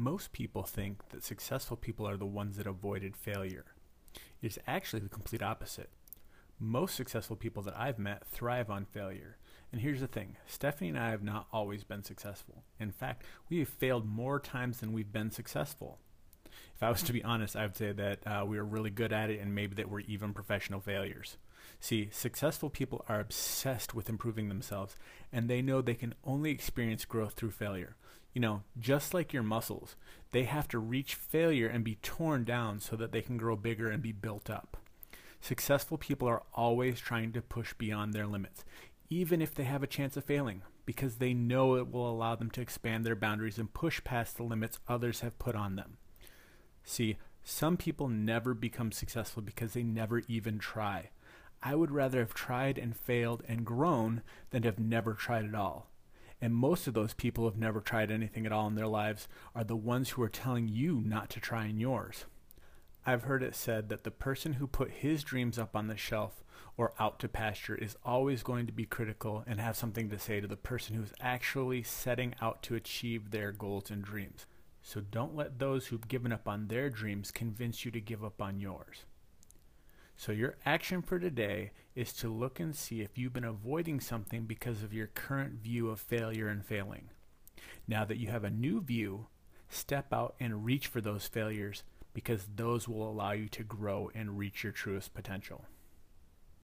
Most people think that successful people are the ones that avoided failure. It is actually the complete opposite. Most successful people that I've met thrive on failure. And here's the thing Stephanie and I have not always been successful. In fact, we have failed more times than we've been successful. If I was to be honest, I would say that uh, we are really good at it and maybe that we're even professional failures. See, successful people are obsessed with improving themselves and they know they can only experience growth through failure. You know, just like your muscles, they have to reach failure and be torn down so that they can grow bigger and be built up. Successful people are always trying to push beyond their limits, even if they have a chance of failing, because they know it will allow them to expand their boundaries and push past the limits others have put on them. See, some people never become successful because they never even try. I would rather have tried and failed and grown than have never tried at all. And most of those people who have never tried anything at all in their lives are the ones who are telling you not to try in yours. I've heard it said that the person who put his dreams up on the shelf or out to pasture is always going to be critical and have something to say to the person who's actually setting out to achieve their goals and dreams. So don't let those who've given up on their dreams convince you to give up on yours. So, your action for today is to look and see if you've been avoiding something because of your current view of failure and failing. Now that you have a new view, step out and reach for those failures because those will allow you to grow and reach your truest potential.